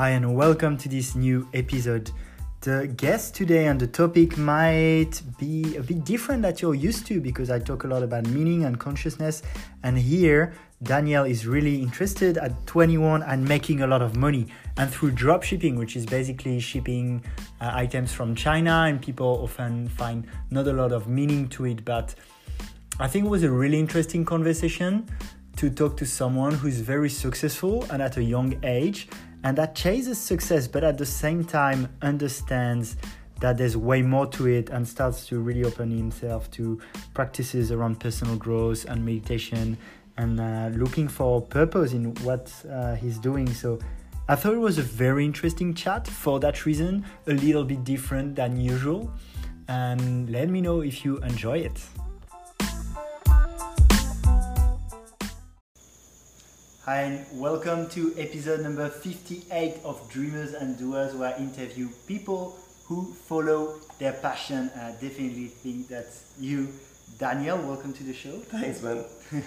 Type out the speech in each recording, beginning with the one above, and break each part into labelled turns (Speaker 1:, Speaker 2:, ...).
Speaker 1: Hi, and welcome to this new episode. The guest today and the topic might be a bit different that you're used to because I talk a lot about meaning and consciousness. And here, Daniel is really interested at 21 and making a lot of money. And through drop shipping, which is basically shipping uh, items from China, and people often find not a lot of meaning to it. But I think it was a really interesting conversation to talk to someone who's very successful and at a young age and that chases success but at the same time understands that there's way more to it and starts to really open himself to practices around personal growth and meditation and uh, looking for purpose in what uh, he's doing. So i thought it was a very interesting chat for that reason a little bit different than usual. And let me know if you enjoy it Hi, and welcome to episode number 58 of Dreamers and Doers, where I interview people who follow their passion. I definitely think that's you, Daniel. Welcome to the show.
Speaker 2: Thanks, man.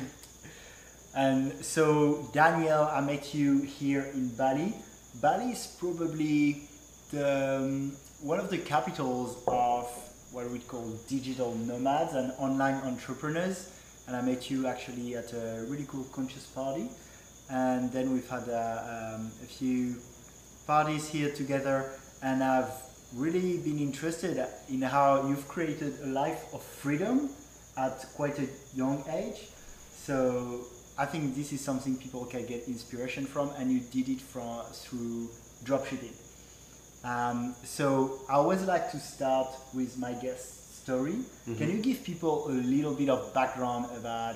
Speaker 1: and so, Daniel, I met you here in Bali. Bali is probably the, um, one of the capitals of what we call digital nomads and online entrepreneurs. And I met you actually at a really cool conscious party and then we've had uh, um, a few parties here together. And I've really been interested in how you've created a life of freedom at quite a young age. So I think this is something people can get inspiration from and you did it from through dropshipping. Um, so I always like to start with my guest story. Mm-hmm. can you give people a little bit of background about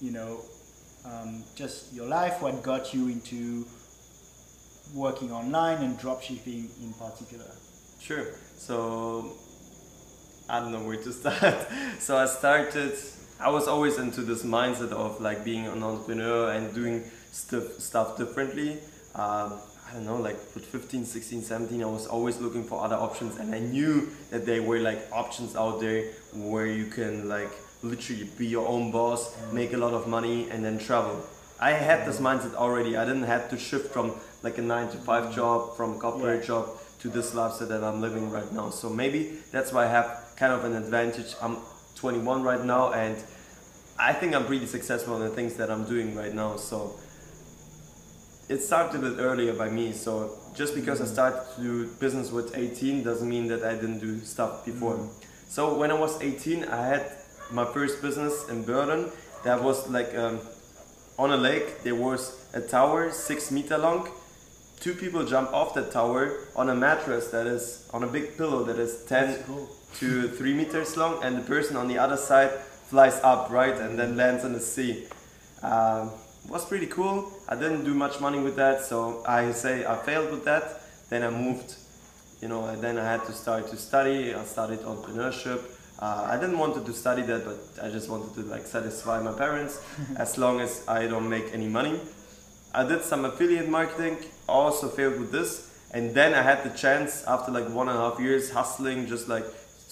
Speaker 1: you know um, just your life, what got you into working online and dropshipping in particular?
Speaker 2: Sure. So I don't know where to start. so I started. I was always into this mindset of like being an entrepreneur and doing stuff stuff differently. Um, I don't know, like with 15, 16, 17, I was always looking for other options, and I knew that there were like options out there where you can like literally be your own boss, make a lot of money, and then travel. I had this mindset already. I didn't have to shift from like a nine to five job, from a corporate yeah. job to this lifestyle that I'm living right now. So maybe that's why I have kind of an advantage. I'm 21 right now, and I think I'm pretty successful in the things that I'm doing right now. So it started a bit earlier by me. So just because I started to do business with 18 doesn't mean that I didn't do stuff before. Mm. So when I was 18, I had my first business in Berlin. That was like um, on a lake. There was a tower six meter long. Two people jump off that tower on a mattress that is on a big pillow that is 10 cool. to 3 meters long, and the person on the other side flies up, right, and then lands in the sea. Um, was pretty cool. I didn't do much money with that, so I say I failed with that. Then I moved, you know, and then I had to start to study. I studied entrepreneurship. Uh, I didn't want to study that, but I just wanted to like satisfy my parents as long as I don't make any money. I did some affiliate marketing, also failed with this, and then I had the chance after like one and a half years hustling, just like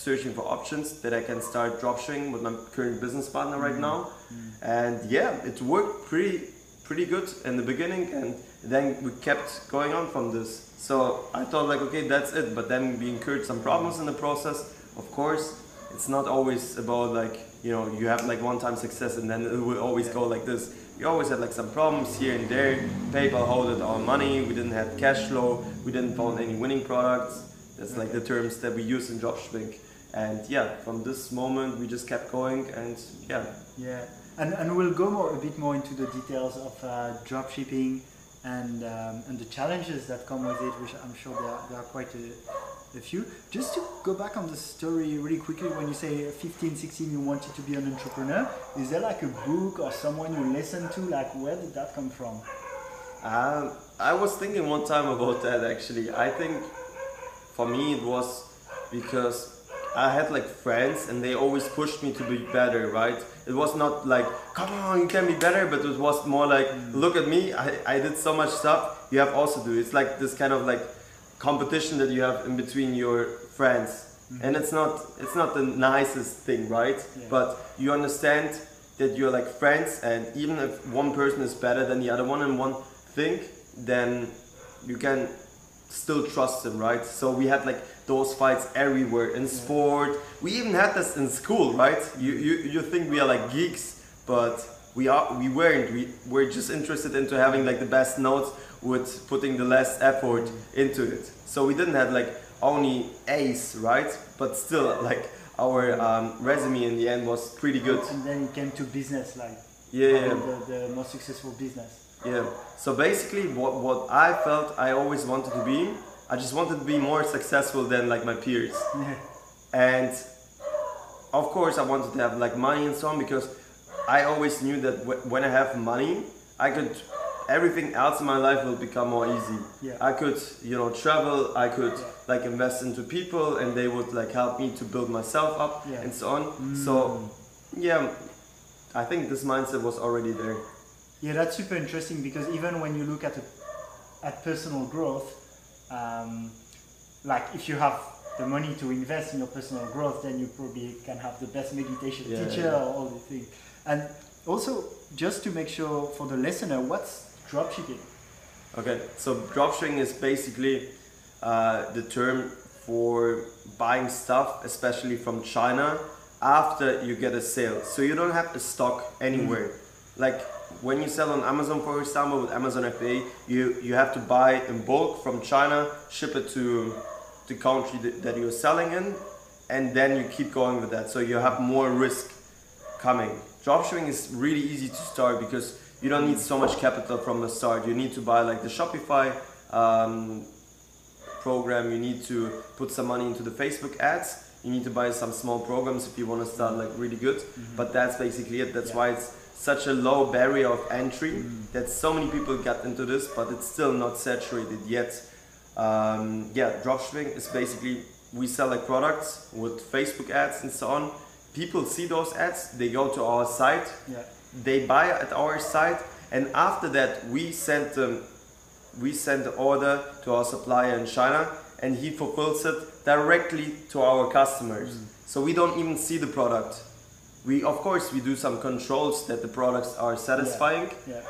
Speaker 2: searching for options that I can start dropshipping with my current business partner right mm-hmm. now. Mm-hmm. And yeah, it worked pretty pretty good in the beginning, and then we kept going on from this. So I thought like, okay, that's it. But then we incurred some problems in the process, of course it's not always about like you know you have like one time success and then it will always go like this. We always had like some problems here and there. Paypal holded our money. We didn't have cash flow. We didn't found any winning products. That's like the terms that we use in dropshipping and yeah from this moment we just kept going and yeah.
Speaker 1: Yeah. And, and we'll go more a bit more into the details of uh, dropshipping and um, and the challenges that come with it which i'm sure there are, there are quite a, a few. Just to go back on the story really quickly, when you say 15, 16, you wanted to be an entrepreneur, is there like a book or someone you listen to? Like, where did that come from?
Speaker 2: Um, I was thinking one time about that actually. I think for me it was because I had like friends and they always pushed me to be better, right? It was not like, come on, you can be better, but it was more like, mm. look at me, I, I did so much stuff, you have also do. It's like this kind of like competition that you have in between your friends mm-hmm. and it's not it's not the nicest thing right yeah. but you understand that you're like friends and even if one person is better than the other one in one thing then you can still trust them, right? So we had like those fights everywhere in sport. We even had this in school, right? You you, you think we are like geeks, but we are we weren't. We were just interested into having like the best notes with putting the less effort into it. So we didn't have like only A's, right? But still like our um, resume in the end was pretty good.
Speaker 1: And then it came to business, like
Speaker 2: Yeah, yeah.
Speaker 1: the, the most successful business.
Speaker 2: Yeah. So basically, what what I felt I always wanted to be, I just wanted to be more successful than like my peers,
Speaker 1: Yeah.
Speaker 2: and of course I wanted to have like money and so on because I always knew that wh- when I have money, I could everything else in my life will become more easy.
Speaker 1: Yeah.
Speaker 2: I could you know travel. I could
Speaker 1: Yeah.
Speaker 2: like invest into people, and they would like help me to build myself up
Speaker 1: Yeah.
Speaker 2: and so on.
Speaker 1: Mm.
Speaker 2: So yeah, I think this mindset was already there.
Speaker 1: Yeah, that's super interesting because even when you look at a, at personal growth, um, like if you have the money to invest in your personal growth, then you probably can have the best meditation teacher or all the things. And also, just to make sure for the listener, what's dropshipping?
Speaker 2: Okay, so dropshipping is basically uh, the term for buying stuff, especially from China, after you get a sale. So you don't have to stock anywhere. Like when you sell on Amazon, for example, with Amazon FBA, you you have to buy in bulk from China, ship it to the country that, that you're selling in, and then you keep going with that. So you have more risk coming. Dropshipping is really easy to start because you don't need so much capital from the start. You need to buy like the Shopify um, program. You need to put some money into the Facebook ads. You need to buy some small programs if you want to start like really good. But that's basically it. That's
Speaker 1: Yeah.
Speaker 2: why it's such a low barrier of entry that so many people get into this, but it's still not saturated yet. Um, yeah, dropshipping is basically we sell like products with Facebook ads and so on. People see those ads, they go to our site,
Speaker 1: Yeah.
Speaker 2: They buy at our site, and after that we send them, we send the order to our supplier in China, and he fulfills it directly to our customers. Mm. So we don't even see the product. We of course we do some controls that the products are satisfying,
Speaker 1: Yeah.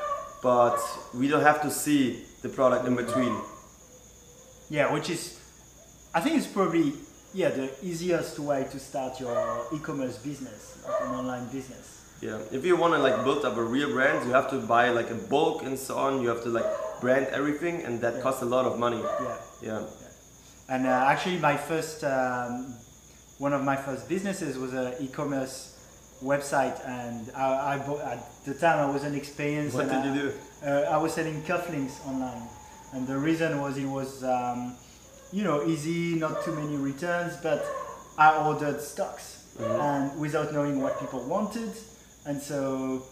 Speaker 2: but we don't have to see the product in between.
Speaker 1: Yeah, which is, I think it's probably yeah the easiest way to start your e-commerce business, like an online business.
Speaker 2: Yeah, if you want to like build up a real brand, you have to buy like a bulk and so on. You have to like brand everything, and that
Speaker 1: Yeah.
Speaker 2: costs a lot of money.
Speaker 1: Yeah.
Speaker 2: Yeah.
Speaker 1: And uh, actually, my first um, one of my first businesses was an e-commerce website, and I, I bought, at the time I wasn't experienced.
Speaker 2: What did
Speaker 1: I,
Speaker 2: you do?
Speaker 1: Uh, I was selling cufflinks online, and the reason was it was um, you know easy, not too many returns, but I ordered stocks
Speaker 2: Mhm.
Speaker 1: and without knowing what people wanted, and so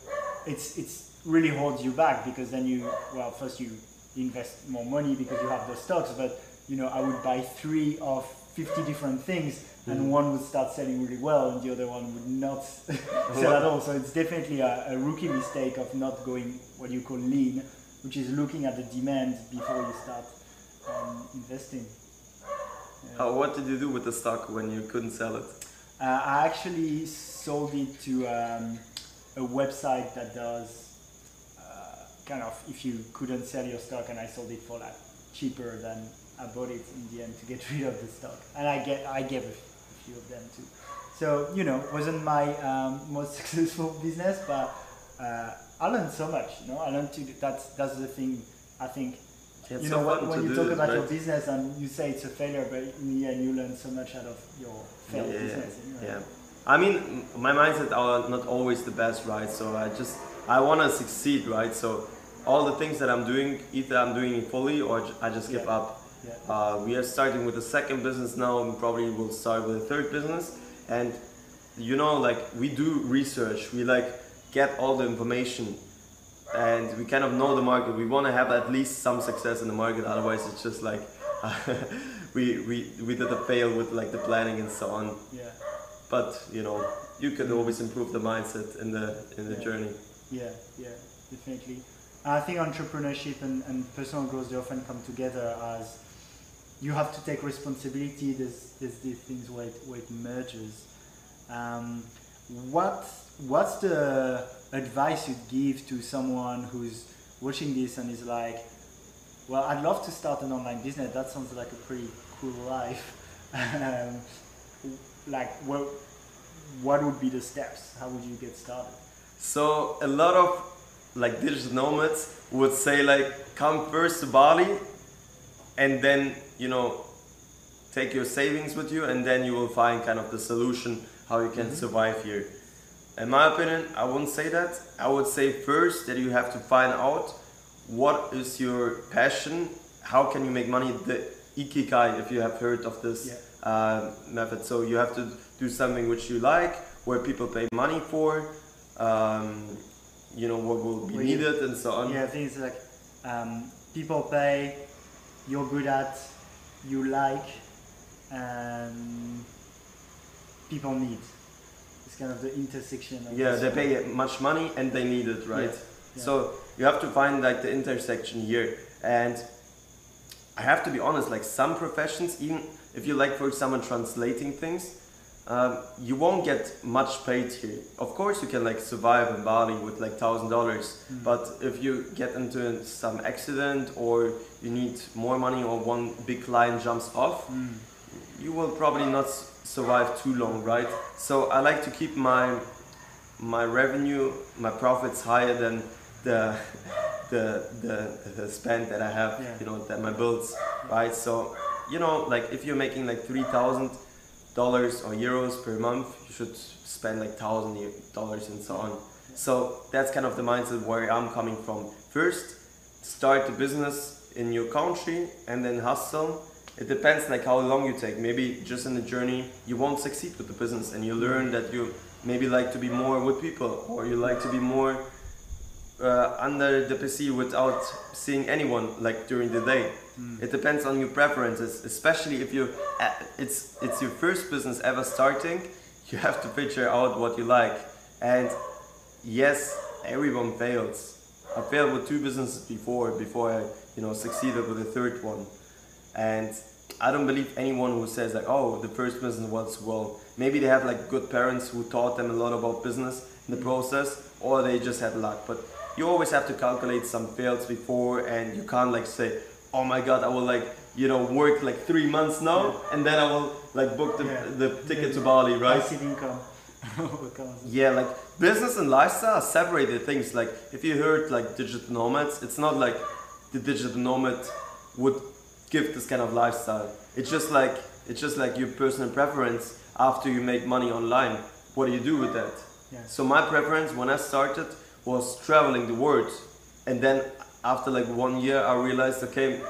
Speaker 1: it's it's really holds you back because then you well first you invest more money because you have the stocks, but you know I would buy three of 50 different things and
Speaker 2: Mhm.
Speaker 1: one would start selling really well and the other one would not sell at all. So it's definitely a, a rookie mistake of not going what you call lean, which is looking at the demand before you start um, investing. Yeah.
Speaker 2: How, what did you do with the stock when you couldn't sell it?
Speaker 1: Uh, I actually sold it to um, a website that does uh, kind of if you couldn't sell your stock, and I sold it for like cheaper than I bought it in the end to get rid of the stock, and I get I gave a, f- a few of them too. So you know, wasn't my um, most successful business, but uh, I learned so much. You know, I learned to that's that's the thing. I think
Speaker 2: It's
Speaker 1: you know when, when you talk about your business and you say it's a failure, but in the end you learn so much out of your failed
Speaker 2: yeah,
Speaker 1: business. anyway.
Speaker 2: yeah. I mean, my mindset are not always the best, right? So I just I want to succeed, right? So all the things that I'm doing, either I'm doing it fully or I just give
Speaker 1: Yeah.
Speaker 2: up.
Speaker 1: Yeah.
Speaker 2: Uh, we are starting with the second business now, and probably will start with the third business. And you know, like we do research, we like get all the information, and we kind of know the market. We want to have at least some success in the market. Otherwise, it's just like we we we did a fail with like the planning and so on.
Speaker 1: Yeah.
Speaker 2: But you know, you can always improve the mindset in the in the
Speaker 1: Yeah.
Speaker 2: journey.
Speaker 1: Yeah, yeah, definitely. I think entrepreneurship and, and personal growth they often come together as you have to take responsibility. There's there's these things where it, where it merges. Um, what what's the advice you'd give to someone who's watching this and is like, well, I'd love to start an online business. That sounds like a pretty cool life. um, like, what, what would be the steps? How would you get started?
Speaker 2: So a lot of like digital nomads would say like come first to Bali and then you know take your savings with you and then you will find kind of the solution how you can
Speaker 1: Mhm.
Speaker 2: survive here. In my opinion, I wouldn't say that. I would say first that you have to find out what is your passion, how can you make money, the ikigai if you have heard of this
Speaker 1: Yeah.
Speaker 2: Uh, method. So you have to do something which you like, where people pay money for, um, you know what will be needed and so on.
Speaker 1: Yeah, things like um, people pay, you're good at, you like, and people need. It's kind of the intersection. Of
Speaker 2: Yeah, they pay much money and they need it, right?
Speaker 1: Yeah.
Speaker 2: So you have to find like the intersection here. And I have to be honest, like some professions, even if you like, for example, translating things, um, you won't get much paid here. Of course, you can like survive in Bali with like thousand dollars,
Speaker 1: Mm.
Speaker 2: but if you get into some accident or you need more money or one big client jumps off,
Speaker 1: Mm.
Speaker 2: you will probably not survive too long, right? So I like to keep my my revenue, my profits higher than the the the, the spend that I have,
Speaker 1: Yeah.
Speaker 2: you know, that my bills, right? So you know, like if you're making like three thousand dollars or euros per month, you should spend like thousand dollars and so on. So that's kind of the mindset where I'm coming from. First, start the business in your country and then hustle. It depends like how long you take. Maybe just in the journey you won't succeed with the business and you learn that you maybe like to be more with people or you like to be more uh, under the PC without seeing anyone like during the day.
Speaker 1: Mm.
Speaker 2: It depends on your preferences, especially if you uh, it's it's your first business ever starting. You have to figure out what you like. And yes, everyone fails. I failed with two businesses before before I you know succeeded with the third one. And I don't believe anyone who says like, oh, the first business was well. Maybe they have like good parents who taught them a lot about business in the process, or they just had luck. But you always have to calculate some fails before, and you can't like say, oh my god, I will like you know work like three months now, and then I will like book the,
Speaker 1: Yeah.
Speaker 2: the ticket to Bali, right?
Speaker 1: Income.
Speaker 2: Yeah, like business and lifestyle are separated things. Like if you heard like digital nomads, it's not like the digital nomad would give this kind of lifestyle. It's just like it's just like your personal preference after you make money online. What do you do with that?
Speaker 1: Yeah.
Speaker 2: So my preference when I started was traveling the world, and then after like one year I realized okay,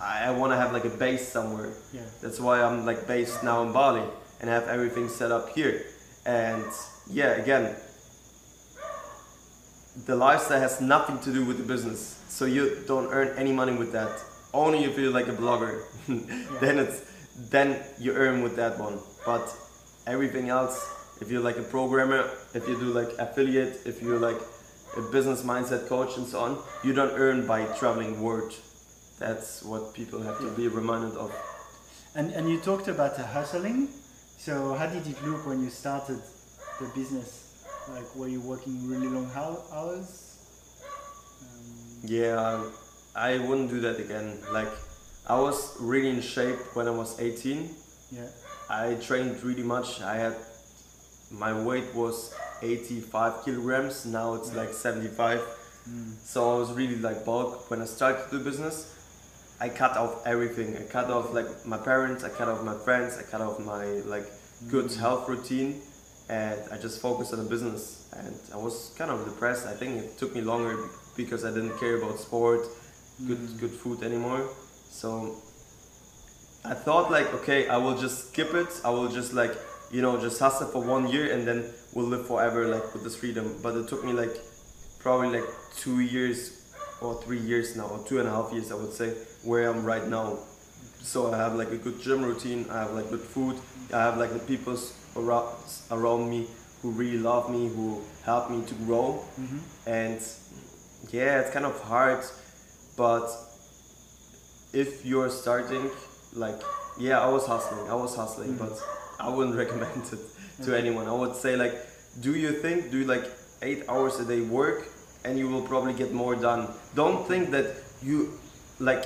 Speaker 2: I, I want to have like a base somewhere.
Speaker 1: Yeah.
Speaker 2: That's why I'm like based now in Bali and have everything set up here. And yeah, again, the lifestyle has nothing to do with the business. So you don't earn any money with that. Only if you're like a blogger. then it's then you earn with that one. But everything else, if you're like a programmer, if you do like affiliate, if you're like a business mindset coach and so on, you don't earn by traveling world. That's what people have to be reminded of.
Speaker 1: And and you talked about uh, hustling. So how did it look when you started the business? Like were you working really long hours? Um,
Speaker 2: Yeah, I wouldn't do that again. Like, I was really in shape when I was 18.
Speaker 1: yeah.
Speaker 2: I trained really much. I had my weight was 85 kilograms. Now it's like 75.
Speaker 1: Mm.
Speaker 2: So I was really like bulk. When I started the business, I cut off everything. I cut off like my parents. I cut off my friends. I cut off my like good health routine, and I just focused on the business. And I was kind of depressed. I think it took me longer because I didn't care about sport, good
Speaker 1: Mm.
Speaker 2: good food anymore. So I thought like, okay, I will just skip it. I will just like, you know, just hustle for one year and then we'll live forever like with this freedom. But it took me like probably like two years or three years now, or two and a half years, I would say, where I'm right now. So I have like a good gym routine. I have like good food. I have like the people around around me who really love me, who help me to grow.
Speaker 1: Mhm.
Speaker 2: And yeah, it's kind of hard, but if you're starting, like, yeah, I was hustling, I was hustling,
Speaker 1: Mhm.
Speaker 2: but I wouldn't recommend it to anyone. I would say, like, do you think do like eight hours a day work, and you will probably get more done. Don't think that you, like,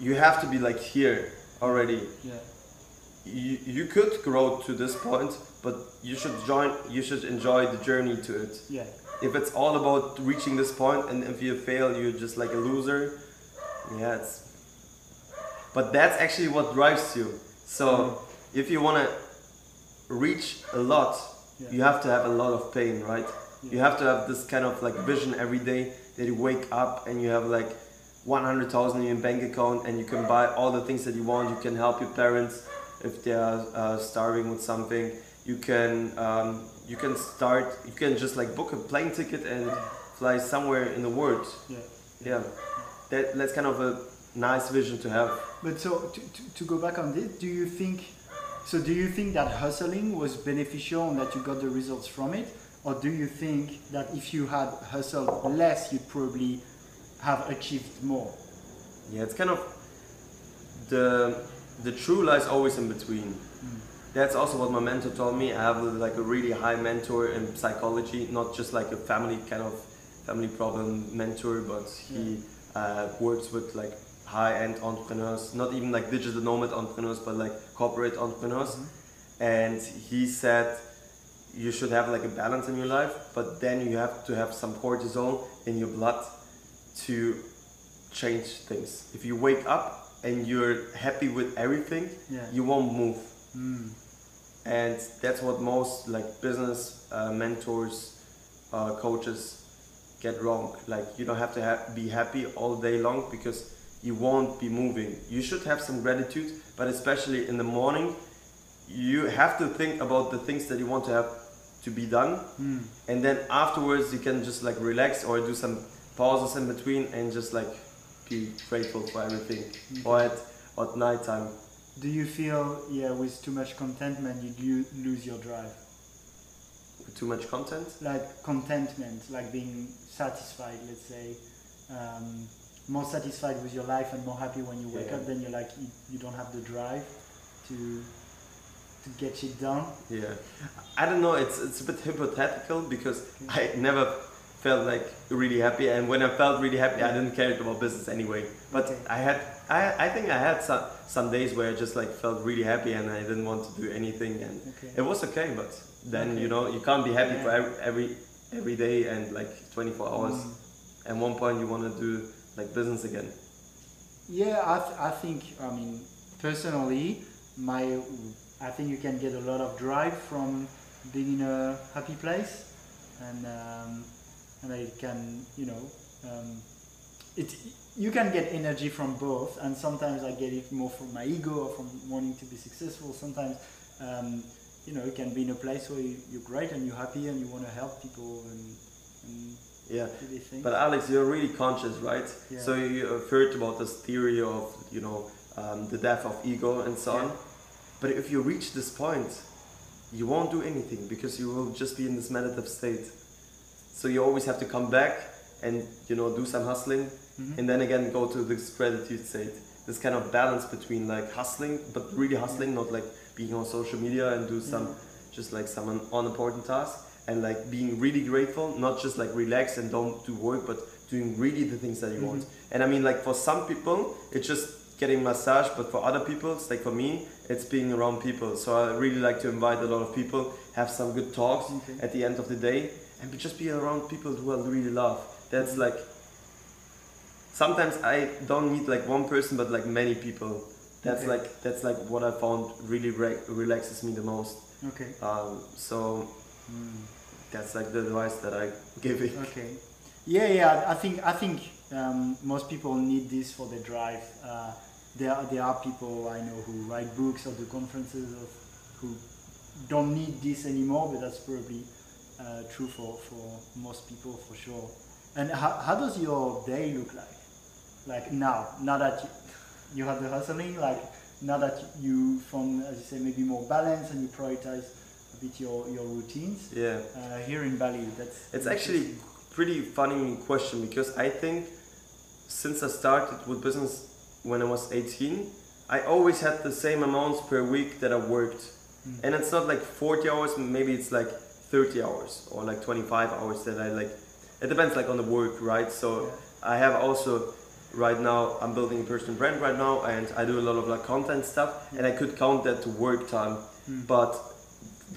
Speaker 2: you have to be like here already.
Speaker 1: Yeah.
Speaker 2: You, you could grow to this point, but you should join. You should enjoy the journey to it.
Speaker 1: Yeah.
Speaker 2: If it's all about reaching this point, and if you fail, you're just like a loser. Yeah, it's. But that's actually what drives you. So mm-hmm. if you wanna reach a lot,
Speaker 1: Yeah.
Speaker 2: you have to have a lot of pain, right? You have to have this kind of like vision every day that you wake up and you have like 100,000 in your bank account and you can buy all the things that you want. You can help your parents if they are uh, starving with something. You can um, you can start. You can just like book a plane ticket and fly somewhere in the world.
Speaker 1: Yeah.
Speaker 2: Yeah, that that's kind of a nice vision to have.
Speaker 1: But so to, to, to go back on this, do you think so do you think that hustling was beneficial and that you got the results from it? Or do you think that if you had hustled less you'd probably have achieved more?
Speaker 2: Yeah, it's kind of the the true lies always in between. That's also what my mentor told me. I have like a really high mentor in psychology, not just like a family kind of family problem mentor, but he uh, works with like high-end entrepreneurs, not even like digital nomad entrepreneurs, but like corporate entrepreneurs. And he said you should have like a balance in your life, but then you have to have some cortisol in your blood to change things. If you wake up and you're happy with everything,
Speaker 1: Yeah.
Speaker 2: you won't move.
Speaker 1: Mm.
Speaker 2: And that's what most like business uh, mentors, uh, coaches get wrong. Like you don't have to ha- be happy all day long because you won't be moving. You should have some gratitude, but especially in the morning, you have to think about the things that you want to have to be done
Speaker 1: Mm.
Speaker 2: and then afterwards you can just like relax or do some pauses in between and just like be grateful for everything or at, at night time
Speaker 1: Do you feel yeah with too much contentment you lo- lose your drive?
Speaker 2: With too much content
Speaker 1: Like contentment, like being satisfied, let's say. Um, more satisfied with your life and more happy when you wake
Speaker 2: Yeah.
Speaker 1: up, then you're like you, you don't have the drive to to get shit done.
Speaker 2: yeah i don't know it's it's a bit hypothetical because i never felt like really happy and when i felt really happy i didn't care about business anyway but
Speaker 1: Okay.
Speaker 2: i had I, I think i had some some days where i just like felt really happy and i didn't want to do anything and
Speaker 1: Okay.
Speaker 2: it was okay but then
Speaker 1: Okay.
Speaker 2: you know you can't be happy for every, every every day and like 24 hours
Speaker 1: Mm.
Speaker 2: at one point you want to do like business again
Speaker 1: Yeah, I, th- I think, I mean, personally, my, I think you can get a lot of drive from being in a happy place, and um, and I can, you know, um, it you can get energy from both, and sometimes I get it more from my ego or from wanting to be successful. Sometimes, um, you know, you can be in a place where you, you're great and you're happy and you want to help people and, and
Speaker 2: yeah. But alex you're really conscious right?
Speaker 1: Yeah.
Speaker 2: so you have heard about this theory of you know um, the death of ego and so on. But if you reach this point you won't do anything because you will just be in this meditative state. So you always have to come back and you know do some hustling
Speaker 1: Mhm.
Speaker 2: and then again go to this gratitude state. This kind of balance between like hustling but really hustling not like being on social media and do some just like some unimportant task and like being really grateful not just like relax and don't do work but doing really the things that you want. Mm-hmm. And i mean like for some people it's just getting massage but for other people it's like for me it's being around people. So i really like to invite a lot of people have some good talks
Speaker 1: Okay.
Speaker 2: at the end of the day and just be around people who i really love. That's mm-hmm. like sometimes i don't meet like one person but like many people. That's
Speaker 1: Okay.
Speaker 2: like that's like what i found really re- relaxes me the most.
Speaker 1: Okay.
Speaker 2: um, so mm. That's like the advice that I give it.
Speaker 1: Okay. Yeah, yeah. I think I think um, most people need this for their drive. Uh, there are there are people I know who write books or do conferences of who don't need this anymore, but that's probably uh, true for, for most people for sure. And how, how does your day look like? Like now, now that you, you have the hustling, like now that you found, as you say, maybe more balance and you prioritize bit your, your routines
Speaker 2: Yeah,
Speaker 1: uh, here in Bali. That's
Speaker 2: it's actually pretty funny question because I think since I started with business when I was 18, I always had the same amounts per week that I worked, and it's not like 40 hours. Maybe it's like 30 hours or like 25 hours that I like. It depends like on the work, right? So I have also right now I'm building a personal brand right now, and I do a lot of like content stuff, and I could count that to work time,
Speaker 1: Mm.
Speaker 2: but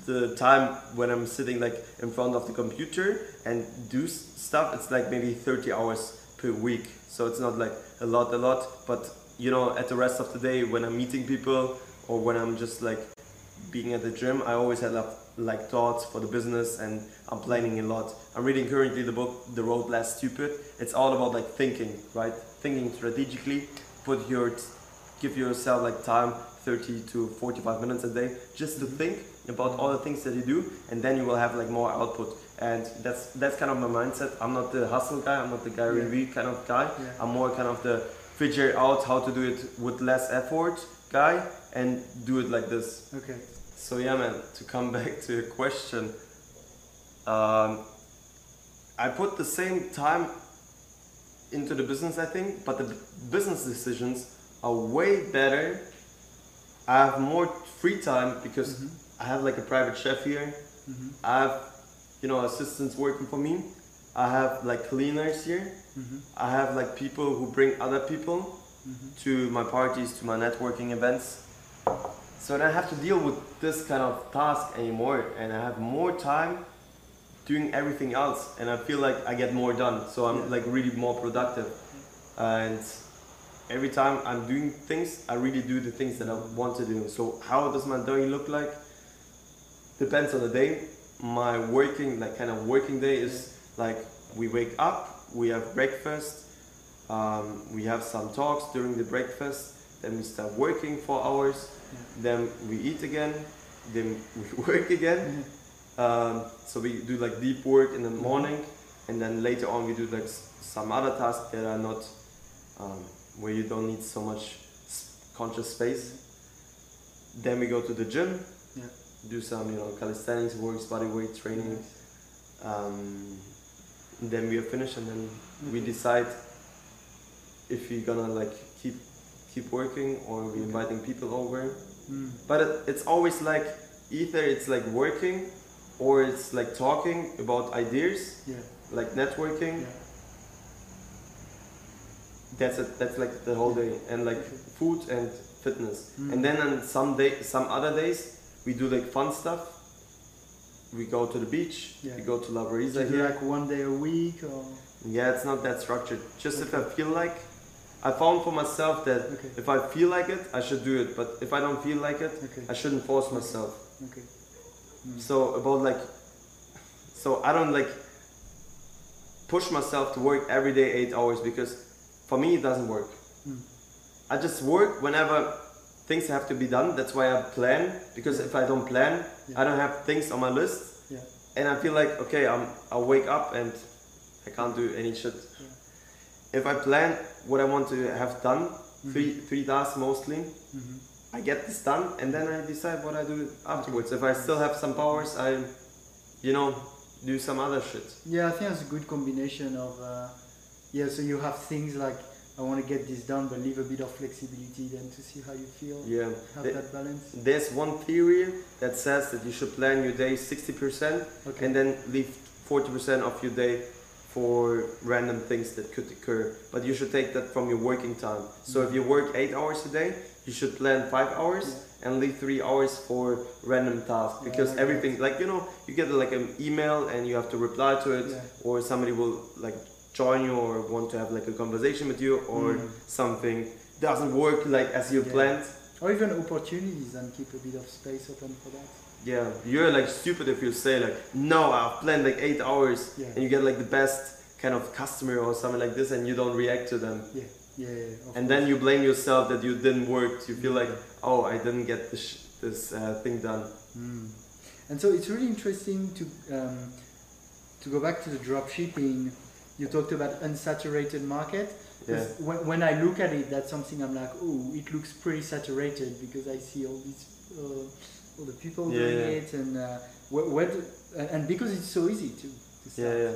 Speaker 2: the time when I'm sitting like in front of the computer and do s- stuff, it's like maybe 30 hours per week. So it's not like a lot, a lot. But you know, at the rest of the day, when I'm meeting people or when I'm just like being at the gym, I always have like, like thoughts for the business and I'm planning a lot. I'm reading currently the book The Road Less Stupid. It's all about like thinking, right? Thinking strategically. Put your give yourself like time 30 to 45 minutes a day just to mm-hmm. think about all the things that you do and then you will have like more output and that's that's kind of my mindset i'm not the hustle guy i'm not the guy
Speaker 1: Yeah.
Speaker 2: vee kind of guy
Speaker 1: Yeah.
Speaker 2: i'm more kind of the figure out how to do it with less effort guy and do it like this
Speaker 1: Okay.
Speaker 2: so yeah man to come back to your question um, i put the same time into the business i think but the b- business decisions are way better i have more free time because
Speaker 1: Mhm.
Speaker 2: I have like a private chef here
Speaker 1: Mhm.
Speaker 2: i have you know assistants working for me i have like cleaners here
Speaker 1: Mhm.
Speaker 2: i have like people who bring other people
Speaker 1: Mhm.
Speaker 2: to my parties, to my networking events. So I don't have to deal with this kind of task anymore, and I have more time doing everything else, and I feel like I get more done. So I'm
Speaker 1: Yeah.
Speaker 2: like really more productive, and every time I'm doing things, I really do the things that I want to do. So how does my day look like? Depends on the day. My working, like kind of working day, is like we wake up, we have breakfast, um, we have some talks during the breakfast, then we start working for hours, then we eat again, then we work again. Um, so we do like deep work in the morning, and then later on we do like s- some other tasks that are not um, where you don't need so much s- conscious space. Then we go to the gym,
Speaker 1: Yeah.
Speaker 2: Do some you know calisthenics works, body weight training. Um, then we are finished, and then we decide if we're gonna like keep keep working or we
Speaker 1: Okay.
Speaker 2: inviting people over.
Speaker 1: Mm.
Speaker 2: But it, it's always like either it's like working or it's like talking about ideas,
Speaker 1: Yeah.
Speaker 2: like networking.
Speaker 1: Yeah.
Speaker 2: That's it. That's like the whole day, and like food and fitness.
Speaker 1: Mm.
Speaker 2: And then on some day, some other days, we do like fun stuff. We go to the beach.
Speaker 1: Yeah.
Speaker 2: We go to La Brisa here.
Speaker 1: like one day a week or?
Speaker 2: Yeah, it's not that structured. Just if I feel like, I found for myself that
Speaker 1: Okay.
Speaker 2: if I feel like it, I should do it. But if I don't feel like it,
Speaker 1: Okay.
Speaker 2: I shouldn't force myself.
Speaker 1: Okay. Mm.
Speaker 2: So about like, so I don't like push myself to work every day eight hours because for me it doesn't work.
Speaker 1: Mm.
Speaker 2: I just work whenever things have to be done. That's why I plan because if I don't plan. I don't have things on my list,
Speaker 1: Yeah.
Speaker 2: and I feel like okay, I'm I wake up and I can't do any shit. If I plan what I want to have done, three three tasks mostly,
Speaker 1: Mhm.
Speaker 2: I get this done and then I decide what I do afterwards. If I still have some powers, I, you know, do some other shit.
Speaker 1: Yeah, I think that's a good combination of, uh, yeah, so you have things like, I want to get this done, but leave a bit of flexibility then to see how you feel.
Speaker 2: Yeah.
Speaker 1: Have
Speaker 2: The-
Speaker 1: that balance.
Speaker 2: There's one theory that says that you should plan your day 60%
Speaker 1: Okay.
Speaker 2: and then leave 40% of your day for random things that could occur. But you should take that from your working time. So if mm-hmm. you work eight hours a day, you should plan five hours
Speaker 1: Yeah.
Speaker 2: and leave three hours for random tasks because
Speaker 1: like
Speaker 2: everything, like you know, you get like an email and you have to reply to it,
Speaker 1: Yeah.
Speaker 2: or somebody will like join you or want to have like a conversation with you, or
Speaker 1: Mm.
Speaker 2: something doesn't work like as you
Speaker 1: Yeah.
Speaker 2: planned.
Speaker 1: Or even opportunities and keep a bit of space open for that.
Speaker 2: Yeah, you're like stupid if you say like, no, I've planned like eight hours,
Speaker 1: Yeah.
Speaker 2: and you get like the best kind of customer or something like this, and you don't react to them,
Speaker 1: Yeah, yeah, yeah.
Speaker 2: and then you blame yourself that you didn't work. You feel like, oh, I didn't get this sh- this uh, thing done.
Speaker 1: Mm. And so it's really interesting to um, to go back to the drop shipping. You talked about unsaturated market.
Speaker 2: Yeah.
Speaker 1: When, when I look at it, that's something I'm like, oh, it looks pretty saturated because I see all these uh, all the people
Speaker 2: Yeah,
Speaker 1: doing
Speaker 2: yeah.
Speaker 1: it, and uh, do, and because it's so easy to. to start.
Speaker 2: Yeah, yeah.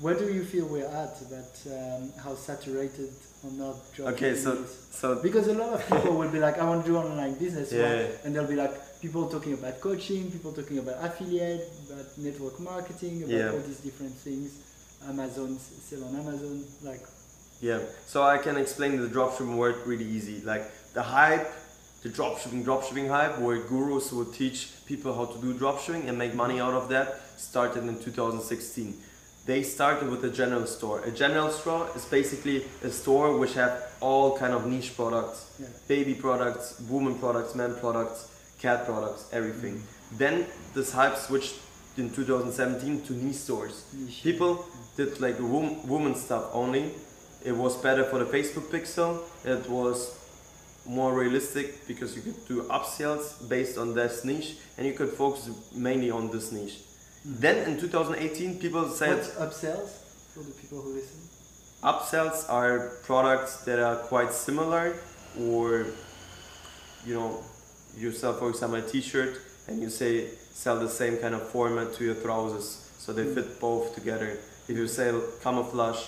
Speaker 1: Where do you feel we're at? That um, how saturated or not
Speaker 2: Okay, so
Speaker 1: is?
Speaker 2: so
Speaker 1: Because a lot of people will be like, I want to do online business,
Speaker 2: Yeah,
Speaker 1: and there'll be like people talking about coaching, people talking about affiliate, about network marketing, about all these different things. Amazon, sell on Amazon, like
Speaker 2: Yeah, so I can explain the dropshipping word really easy. Like the hype, the dropshipping, dropshipping hype, where gurus would teach people how to do dropshipping and make money out of that, started in 2016. They started with a general store. A general store is basically a store which have all kind of niche products,
Speaker 1: Yeah.
Speaker 2: baby products, woman products, men products, cat products, everything. Mm-hmm. Then this hype switched in 2017 to niche stores. People did like wom- woman stuff only. It was better for the Facebook pixel. It was more realistic because you could do upsells based on this niche and you could focus mainly on this niche. Hmm. Then in 2018, people said
Speaker 1: What's upsells for the people who listen?
Speaker 2: upsells are products that are quite similar or you know you sell for example a t-shirt and you say sell the same kind of format to your trousers so they fit both together. If you sell camouflage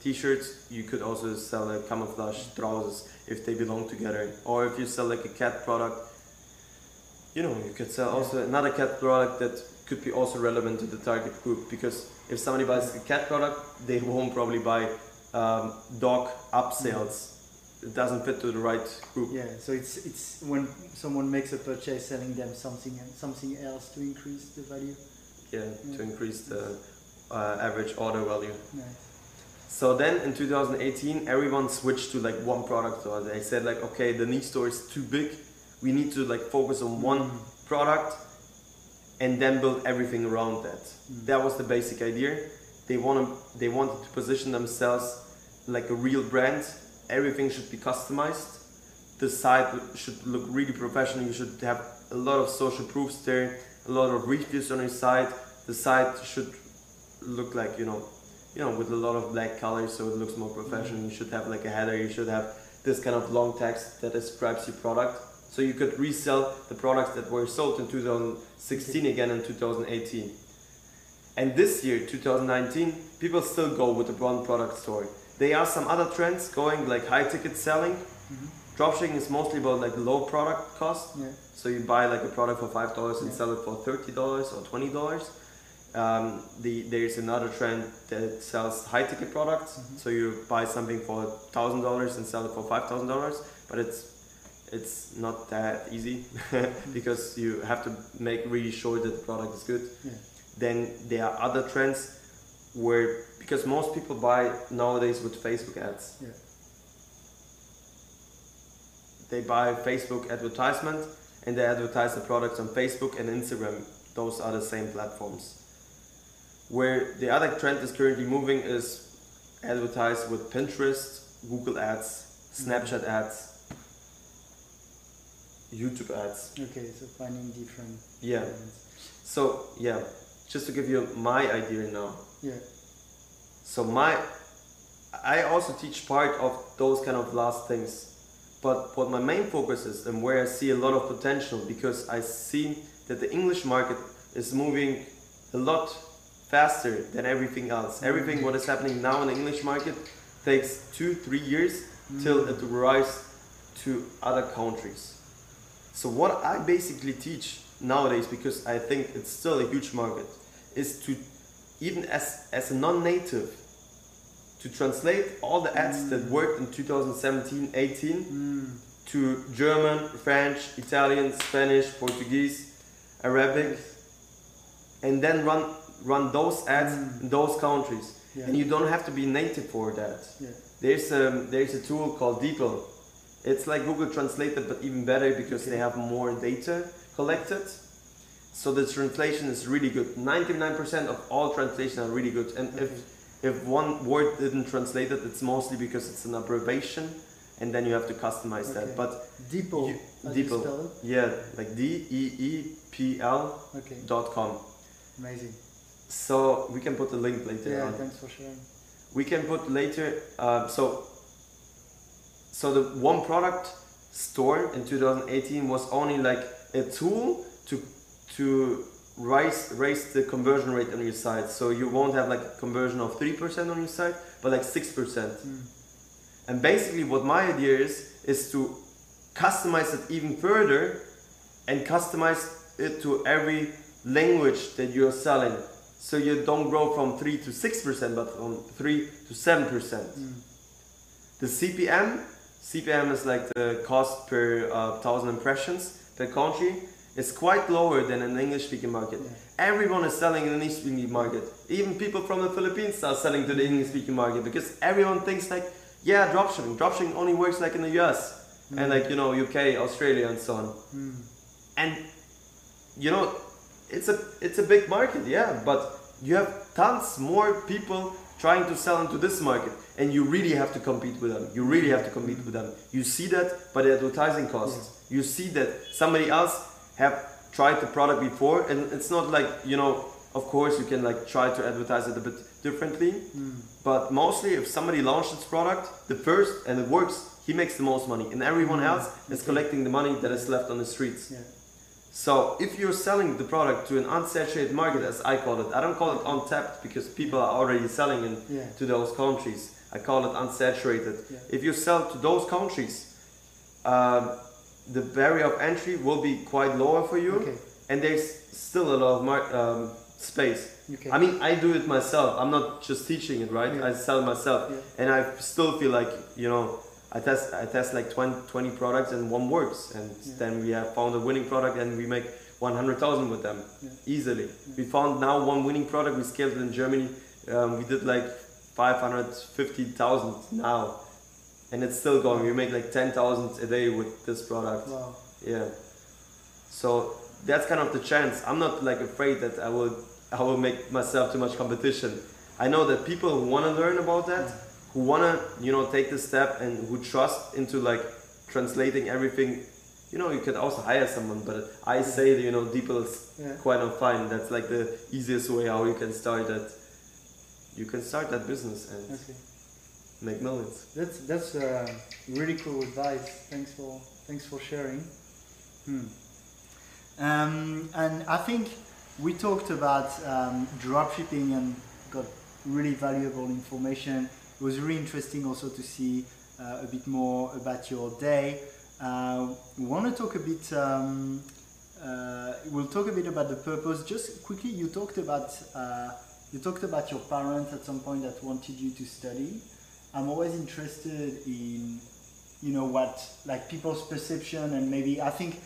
Speaker 2: t-shirts you could also sell like camouflage trousers if they belong together. Or if you sell like a cat product you know you could sell also another cat product that could be also relevant to the target group because if somebody buys a cat product they won't probably buy um, dog upsells it doesn't fit to the right group
Speaker 1: Yeah, so it's it's when someone makes a purchase, selling them something something else to increase the value.
Speaker 2: yeah,
Speaker 1: Yeah.
Speaker 2: to increase the uh, average order value
Speaker 1: Nice.
Speaker 2: so then in 2018 everyone switched to like one product so they said like okay the niche store is too big we need to like focus on one
Speaker 1: Mm.
Speaker 2: product and then build everything around that
Speaker 1: Mm.
Speaker 2: that was the basic idea they want to, they wanted to position themselves like a real brand everything should be customized. The site should look really professional. You should have a lot of social proofs there a lot of reviews on your site. The site should look like you know you know with a lot of black colors so it looks more professional. You should have like a header. You should have this kind of long text that describes your product. So you could resell the products that were sold in 2016 again in 2018 and this year 2019 people still go with the one product store there are some other trends going like high ticket selling
Speaker 1: Mhm.
Speaker 2: dropshipping is mostly about like low product cost
Speaker 1: Yeah.
Speaker 2: so you buy like a product for five dollars and
Speaker 1: Yeah.
Speaker 2: sell it for thirty dollars or twenty dollars. Um, the there's another trend that sells high ticket products.
Speaker 1: Mhm.
Speaker 2: So you buy something for thousand dollars and sell it for five thousand dollars, but it's it's not that easy because you have to make really sure that the product is good.
Speaker 1: Yeah.
Speaker 2: Then there are other trends where because most people buy nowadays with Facebook ads.
Speaker 1: Yeah.
Speaker 2: They buy Facebook advertisement and they advertise the products on Facebook and Instagram. Those are the same platforms. Where the other trend is currently moving is advertise with Pinterest, Google Ads, Snapchat mm-hmm. ads, YouTube ads.
Speaker 1: Okay, so finding different.
Speaker 2: Yeah.
Speaker 1: elements.
Speaker 2: So yeah, just to give you my idea now.
Speaker 1: Yeah.
Speaker 2: So my, I also teach part of those kind of last things, but what my main focus is and where I see a lot of potential because I see that the English market is moving a lot faster than everything else. Mm-hmm. Everything what is happening now in the English market takes two, three years till mm-hmm. it rise to other countries. So what I basically teach nowadays, because I think it's still a huge market, is to even as as a non-native to translate all the ads that worked in 2017 18
Speaker 1: Mm.
Speaker 2: to German, French, Italian, Spanish, Portuguese, Arabic, and then run run those ads
Speaker 1: Mm.
Speaker 2: in those countries.
Speaker 1: Yeah.
Speaker 2: And you don't have to be native for that.
Speaker 1: Yeah.
Speaker 2: There's a there's a tool called DeepL. It's like Google Translated, but even better because
Speaker 1: Okay.
Speaker 2: they have more data collected. So the translation is really good. 99% of all translations are really good. And if if one word didn't translate it, it's mostly because it's an abbreviation, and then you have to customize that. But
Speaker 1: Depot.
Speaker 2: You-
Speaker 1: How you spell it?
Speaker 2: yeah, like D E E P L
Speaker 1: Okay.
Speaker 2: dot com.
Speaker 1: Amazing.
Speaker 2: So we can put the link later
Speaker 1: Yeah.
Speaker 2: on.
Speaker 1: Thanks for sharing.
Speaker 2: we can put later uh, so so the one product store in 2018 was only like a tool to raise raise the conversion rate on your site so you won't have like a conversion of 3% on your site but like 6%
Speaker 1: Mm.
Speaker 2: and basically what my idea is is to customize it even further and customize it to every language that you're selling so you don't grow from 3 to 6% but from 3 to 7%
Speaker 1: Mm.
Speaker 2: The CPM, CPM is like the cost per uh, thousand impressions per country. It's quite lower than an English speaking market.
Speaker 1: Yeah.
Speaker 2: Everyone is selling in the English speaking market. Even people from the Philippines are selling to the English speaking market because everyone thinks like, yeah, dropshipping. Dropshipping only works like in the US and like you know UK, Australia, and so on.
Speaker 1: Mm.
Speaker 2: And you know, it's a it's a big market, yeah, but you have tons more people trying to sell into this market, and you really have to compete with them. You really have to compete with them. You see that by the advertising costs. You see that somebody else have tried the product before, and it's not like you know. Of course, you can like try to advertise it a bit differently, but mostly if somebody launches product, the first and it works, he makes the most money, and everyone else is
Speaker 1: Okay.
Speaker 2: collecting the money that is left on the streets.
Speaker 1: Yeah.
Speaker 2: So if you're selling the product to an unsaturated market, as I call it, I don't call it untapped because people are already selling in
Speaker 1: Yeah.
Speaker 2: to those countries. I call it unsaturated.
Speaker 1: Yeah.
Speaker 2: If you sell to those countries, um, the barrier of entry will be quite lower for you,
Speaker 1: Okay.
Speaker 2: and there's still a lot of mar- um, space.
Speaker 1: Okay.
Speaker 2: I mean, I do it myself. I'm not just teaching it, right?
Speaker 1: Yeah.
Speaker 2: I sell myself,
Speaker 1: Yeah.
Speaker 2: and I still feel like you know. I test I test like 20, 20 products and one works and
Speaker 1: Yeah.
Speaker 2: then we have found a winning product and we make 100,000 with them easily. We found now one winning product. We scaled it in Germany. Um, we did like 550,000 now, and it's still going. We make like 10,000 a day with this product.
Speaker 1: Wow.
Speaker 2: Yeah. So that's kind of the chance. I'm not like afraid that I will I will make myself too much competition. I know that people who want to learn about that, who want to you know take the step and who trust into like translating everything. You know, you can also hire someone, but I say you know DeepL is
Speaker 1: Yeah.
Speaker 2: quite on fine. That's like the easiest way how you can start that. You can start that business and
Speaker 1: Okay.
Speaker 2: Make millions.
Speaker 1: That's that's uh, really cool advice. Thanks for thanks for sharing. Hmm. Um, and I think we talked about um, dropshipping and got really valuable information. It was really interesting also to see uh, a bit more about your day. Uh, we want to talk a bit. Um, uh, we'll talk a bit about the purpose. Just quickly, you talked about uh, you talked about your parents at some point that wanted you to study. I'm always interested in, you know, what like people's perception and maybe I think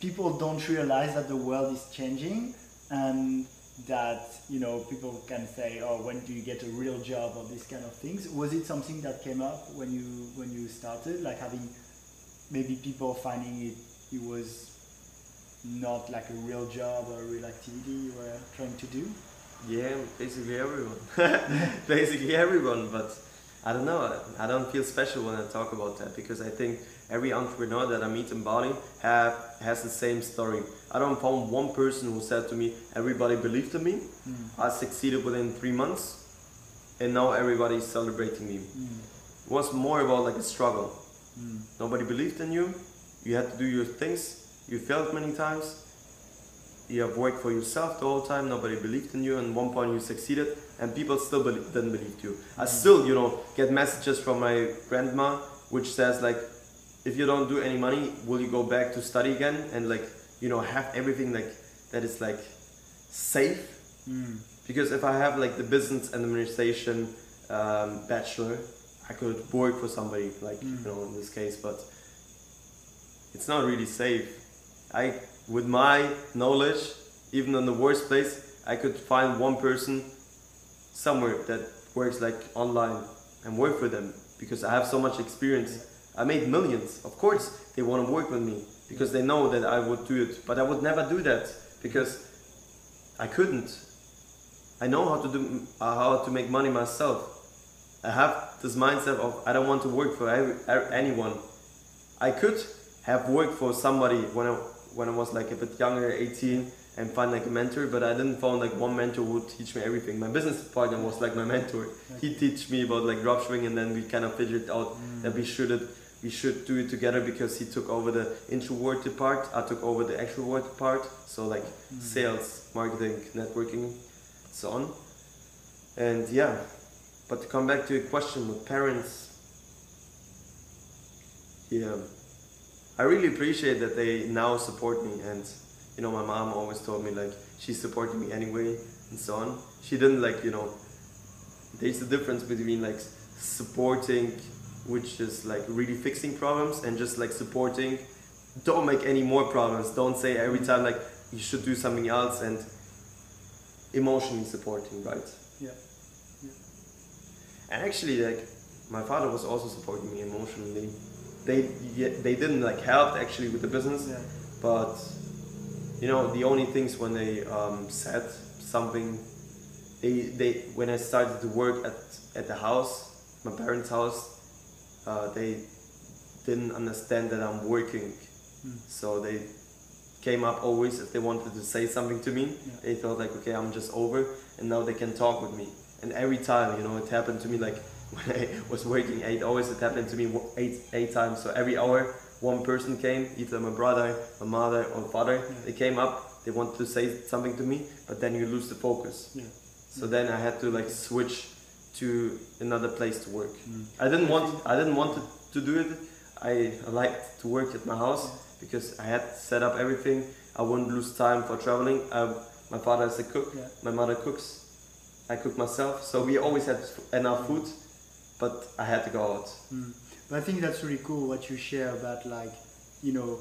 Speaker 1: people don't realize that the world is changing and that you know people can say, oh, when do you get a real job or these kind of things. Was it something that came up when you when you started, like having maybe people finding it it was not like a real job or a real activity you were trying to do?
Speaker 2: Yeah, basically everyone. basically everyone, but I don't know. I don't feel special when I talk about that because I think every entrepreneur that I meet in Bali have has the same story. I don't found one person who said to me, "Everybody believed in me. Mm. I succeeded within three months, and now everybody is celebrating me." Mm. It was more about like a struggle. Mm. Nobody believed in you. You had to do your things. You failed many times you have worked for yourself the whole time nobody believed in you and one point you succeeded and people still belie- didn't believe you i still you know get messages from my grandma which says like if you don't do any money will you go back to study again? And like you know have everything like that is like safe. Because if i have like the business administration um, bachelor i could work for somebody like you know in this case but it's not really safe. I, with my knowledge, even in the worst place, I could find one person somewhere that works like online and work for them because I have so much experience. I made millions. Of course, they want to work with me because they know that I would do it, but I would never do that because I couldn't. I know how to do uh, how to make money myself. I have this mindset of I don't want to work for every, er- anyone. I could have worked for somebody when I when I was like a bit younger, 18, and find like a mentor, but I didn't find like one mentor who would teach me everything. My business partner was like my mentor. He teach me about like dropshipping, and then we kind of figured out mm. that we should we should do it together because he took over the introverted part, I took over the extroverted part. So like mm. sales, marketing, networking, so on. And yeah, but to come back to your question with parents, yeah, I really appreciate that they now support me. And you know, my mom always told me like she supported me anyway, and so on. She didn't like you know. There's a difference between like supporting which is like really fixing problems and just like supporting. Don't make any more problems. Don't say every mm-hmm. time like you should do something else and emotionally supporting, right?
Speaker 1: Yeah.
Speaker 2: And actually, like my father was also supporting me emotionally. They they didn't like help actually with the business,
Speaker 1: Yeah.
Speaker 2: but you know the only things when they um, said something, they they when I started to work at at the house, my parents' house, uh, they didn't understand that I'm working,
Speaker 1: Mm.
Speaker 2: so they came up always if they wanted to say something to me.
Speaker 1: Yeah.
Speaker 2: They thought like, okay, I'm just over, and now they can talk with me. And every time, you know, it happened to me like when I was working eight hours, it happened to me eight eight times. So every hour, one person came, either my brother, my mother, or father.
Speaker 1: Yeah.
Speaker 2: They came up, they wanted to say something to me, but then you lose the focus.
Speaker 1: Yeah.
Speaker 2: So then I had to like switch to another place to work.
Speaker 1: Mm.
Speaker 2: I didn't want I didn't want to, to do it. I liked to work at my house because I had set up everything. I wouldn't lose time for traveling. Um, my father is a cook.
Speaker 1: Yeah.
Speaker 2: My mother cooks. I cook myself. So we always had enough food, but I had to go out.
Speaker 1: Mm. But I think that's really cool what you share about like, you know,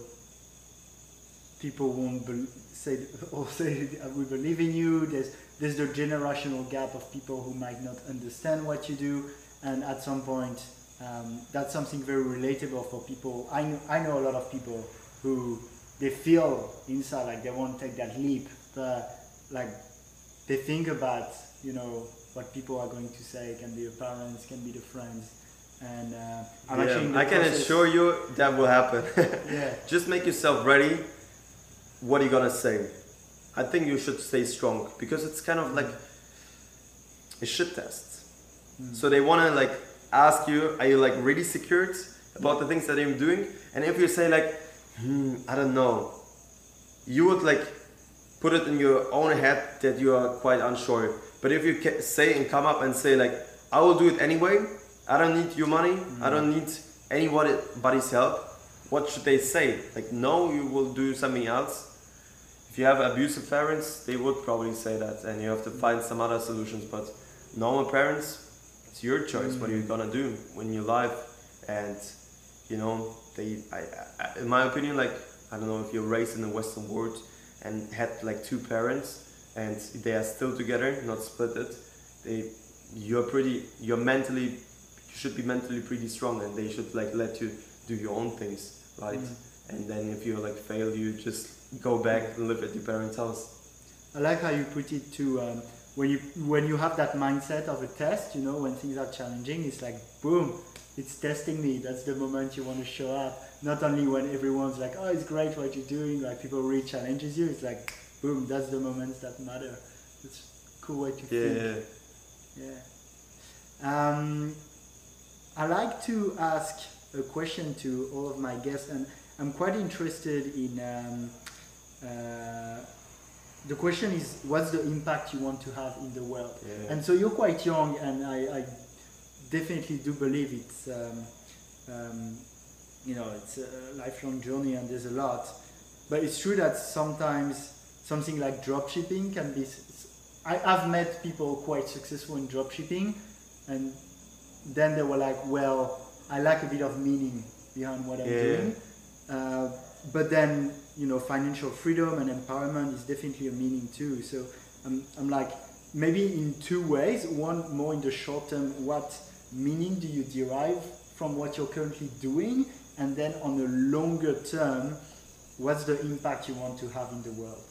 Speaker 1: people won't be- say or say we believe in you. There's there's the generational gap of people who might not understand what you do, and at some point, um, that's something very relatable for people. I know, I know a lot of people who they feel inside like they won't take that leap, but like they think about you know what people are going to say. Can be the parents, can be the friends, and uh, I'm
Speaker 2: Yeah,
Speaker 1: the
Speaker 2: I can
Speaker 1: process-
Speaker 2: assure you that will happen.
Speaker 1: Yeah,
Speaker 2: Just make yourself ready. What are you gonna say? I think you should stay strong because it's kind of like a shit test.
Speaker 1: Mm.
Speaker 2: So they wanna like ask you, are you like really secured about the things that I'm doing? And if you say like, hmm, I don't know, you would like put it in your own head that you are quite unsure. But if you say and come up and say like, I will do it anyway. I don't need your money. I don't mm. need anybody's help. What should they say? Like, no, you will do something else. If you have abusive parents, they would probably say that, and you have to find some other solutions. But normal parents, it's your choice. What are you mm. gonna do when you live? And you know, they, I, I, in my opinion, like I don't know if you're raised in the Western world and had like two parents and they are still together, not split it. They, you're pretty, you're mentally, you should be mentally pretty strong, and they should like let you do your own things, right?
Speaker 1: Mm.
Speaker 2: And then if you like fail, you just go back and live at your parents' house.
Speaker 1: I like how you put it to um, when you when you have that mindset of a test. You know, when things are challenging, it's like boom, it's testing me. That's the moment you want to show up. Not only when everyone's like, oh, it's great what you're doing, like people really challenges you. It's like boom, that's the moments that matter. It's a cool way to
Speaker 2: Yeah,
Speaker 1: think. Yeah. Um, I like to ask a question to all of my guests, and I'm quite interested in. Um, uh, the question is, what's the impact you want to have in the world?
Speaker 2: yeah.
Speaker 1: And so you're quite young, and I, I definitely do believe it's, um, um, you know, it's a lifelong journey, and there's a lot. But it's true that sometimes something like dropshipping can be. I have met people quite successful in dropshipping, and then they were like, "Well, I like a bit of meaning behind what I'm
Speaker 2: Yeah.
Speaker 1: doing." Uh, but then, you know, financial freedom and empowerment is definitely a meaning too. So I'm, I'm like, maybe in two ways. One, more in the short term, what meaning do you derive from what you're currently doing? And then on the longer term, what's the impact you want to have in the world?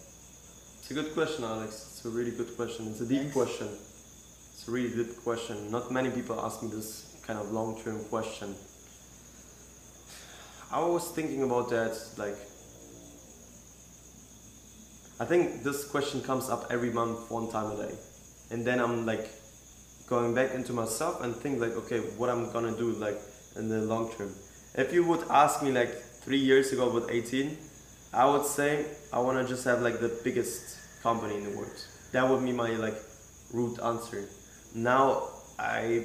Speaker 2: It's a good question, Alex. It's a really good question. It's a deep
Speaker 1: Thanks.
Speaker 2: question. Really deep question. Not many people ask me this kind of long-term question. I was thinking about that, like, I think this question comes up every month, one time a day, and then I'm like going back into myself and think like, okay, what I'm gonna do like in the long term. If you would ask me like three years ago, with 18, I would say I want to just have like the biggest company in the world. That would be my like root answer. Now I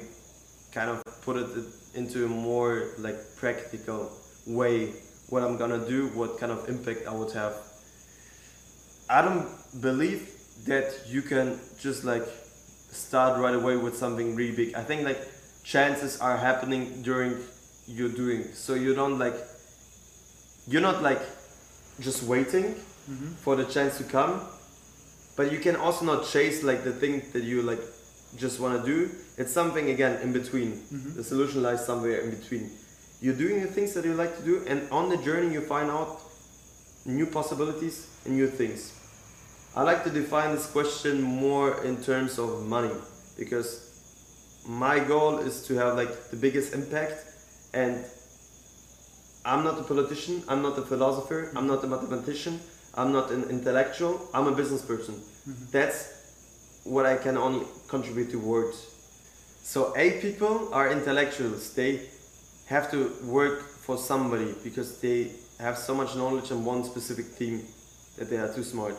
Speaker 2: kind of put it into a more like practical way. What I'm gonna do, what kind of impact I would have. I don't believe that you can just like start right away with something really big. I think like chances are happening during you're doing. So you don't like you're not like just waiting mm-hmm. for the chance to come, but you can also not chase like the thing that you like just want to do. It's something again in between. Mm-hmm. The solution lies somewhere in between. You're doing the things that you like to do, and on the journey you find out new possibilities and new things. I like to define this question more in terms of money because my goal is to have like the biggest impact and I'm not a politician, I'm not a philosopher, I'm mm-hmm. not a mathematician, I'm not an intellectual, I'm a business person. Mm-hmm. That's what I can only contribute to words. So A people are intellectuals. They have to work for somebody because they have so much knowledge on one specific theme that they are too smart.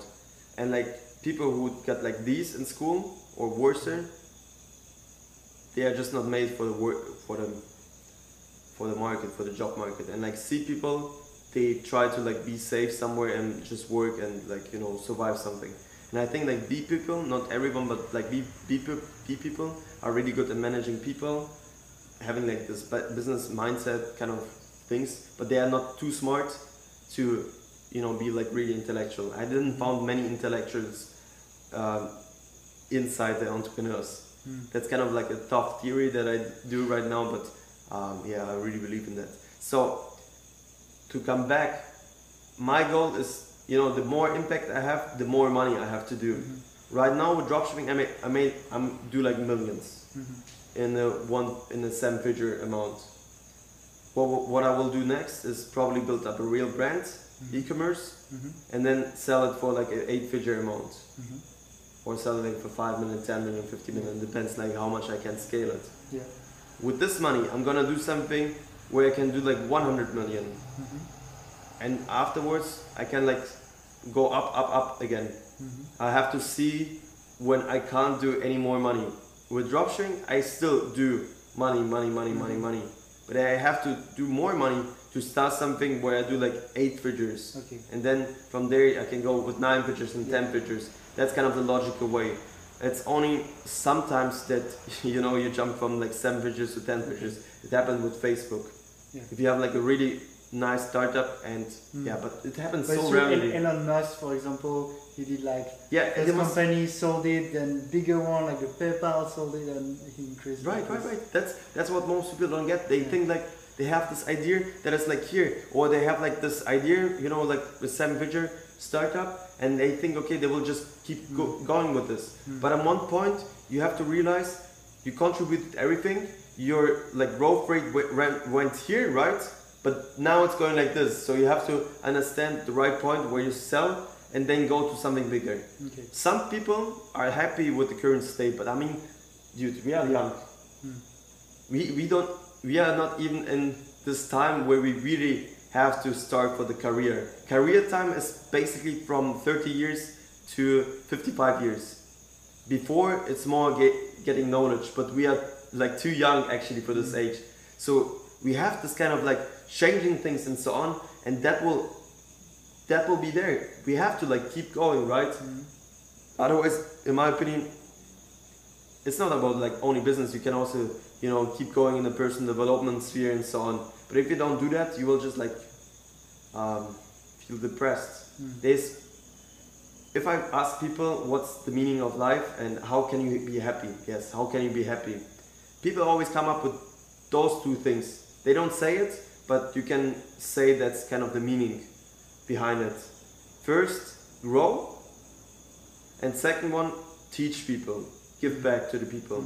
Speaker 2: And like people who got like these in school or worse, they are just not made for the work for the for the market for the job market. And like C people, they try to like be safe somewhere and just work and like you know survive something. And I think like B people, not everyone, but like B B, B people are really good at managing people, having like this business mindset kind of things, but they are not too smart to you know be like really intellectual. I didn't found many intellectuals um, inside the entrepreneurs. That's kind of like a tough theory that I do right now, but um, yeah, I really believe in that. So to come back, my goal is you know the more impact I have, the more money I have to do. Mm-hmm. Right now with dropshipping, I may I may I'm do like 1000000s mm-hmm. in a one in a seven figure amount. What what I will do next is probably build up a real brand, mm-hmm. e-commerce, and then sell it for like an eight figure amount. Or sell it like for 5 million, 10 million, 50 million, depends like how much I can scale it.
Speaker 1: Yeah.
Speaker 2: With this money, I'm gonna do something where I can do like 100 million. And afterwards, I can like go up, up, up again. Mm-hmm. I have to see when I can't do any more money. With dropshipping, I still do money, money, money, mm-hmm. money, money. But I have to do more money to start something where I do like eight figures.
Speaker 1: Okay.
Speaker 2: And then from there, I can go with nine figures and ten figures. That's kind of the logical way. It's only sometimes that you know you jump from like seven figures to ten figures. It happened with Facebook.
Speaker 1: Yeah.
Speaker 2: If you have like a really nice startup and yeah, hmm. but it happens
Speaker 1: But
Speaker 2: so rarely.
Speaker 1: Elon Musk, for example, he did like
Speaker 2: yeah,
Speaker 1: his company sold it, then bigger one like the PayPal sold it, and he increased.
Speaker 2: right, right, right. That's that's what most people don't get. They
Speaker 1: Yeah.
Speaker 2: think like they have this idea that is like here, or they have like this idea, you know, like the seven figure startup, and they think okay, they will just keep go, hmm. going with this. Hmm. But at one point, you have to realize you contributed everything. Your like growth rate went here, right? But now it's going like this. So you have to understand the right point where you sell and then go to something bigger.
Speaker 1: Okay.
Speaker 2: Some people are happy with the current state, but I mean, dude, we are young. Hmm. We, we don't we are not even in this time where we really have to start for the career. Career time is basically from 30 years to 55 years. Before it's more get, getting knowledge, but we are like too young actually for this hmm. age. So we have this kind of like changing things and so on, and that will that will be there. We have to like keep going, right? Otherwise, in my opinion, it's not about like only business. You can also, you know, keep going in the personal development sphere and so on. But if you don't do that, you will just like um, feel depressed. There's, if I ask people what's the meaning of life and how can you be happy? Yes, how can you be happy? People always come up with those two things. They don't say it, but you can say that's kind of the meaning behind it. First, grow, and second one, teach people, give back to the people.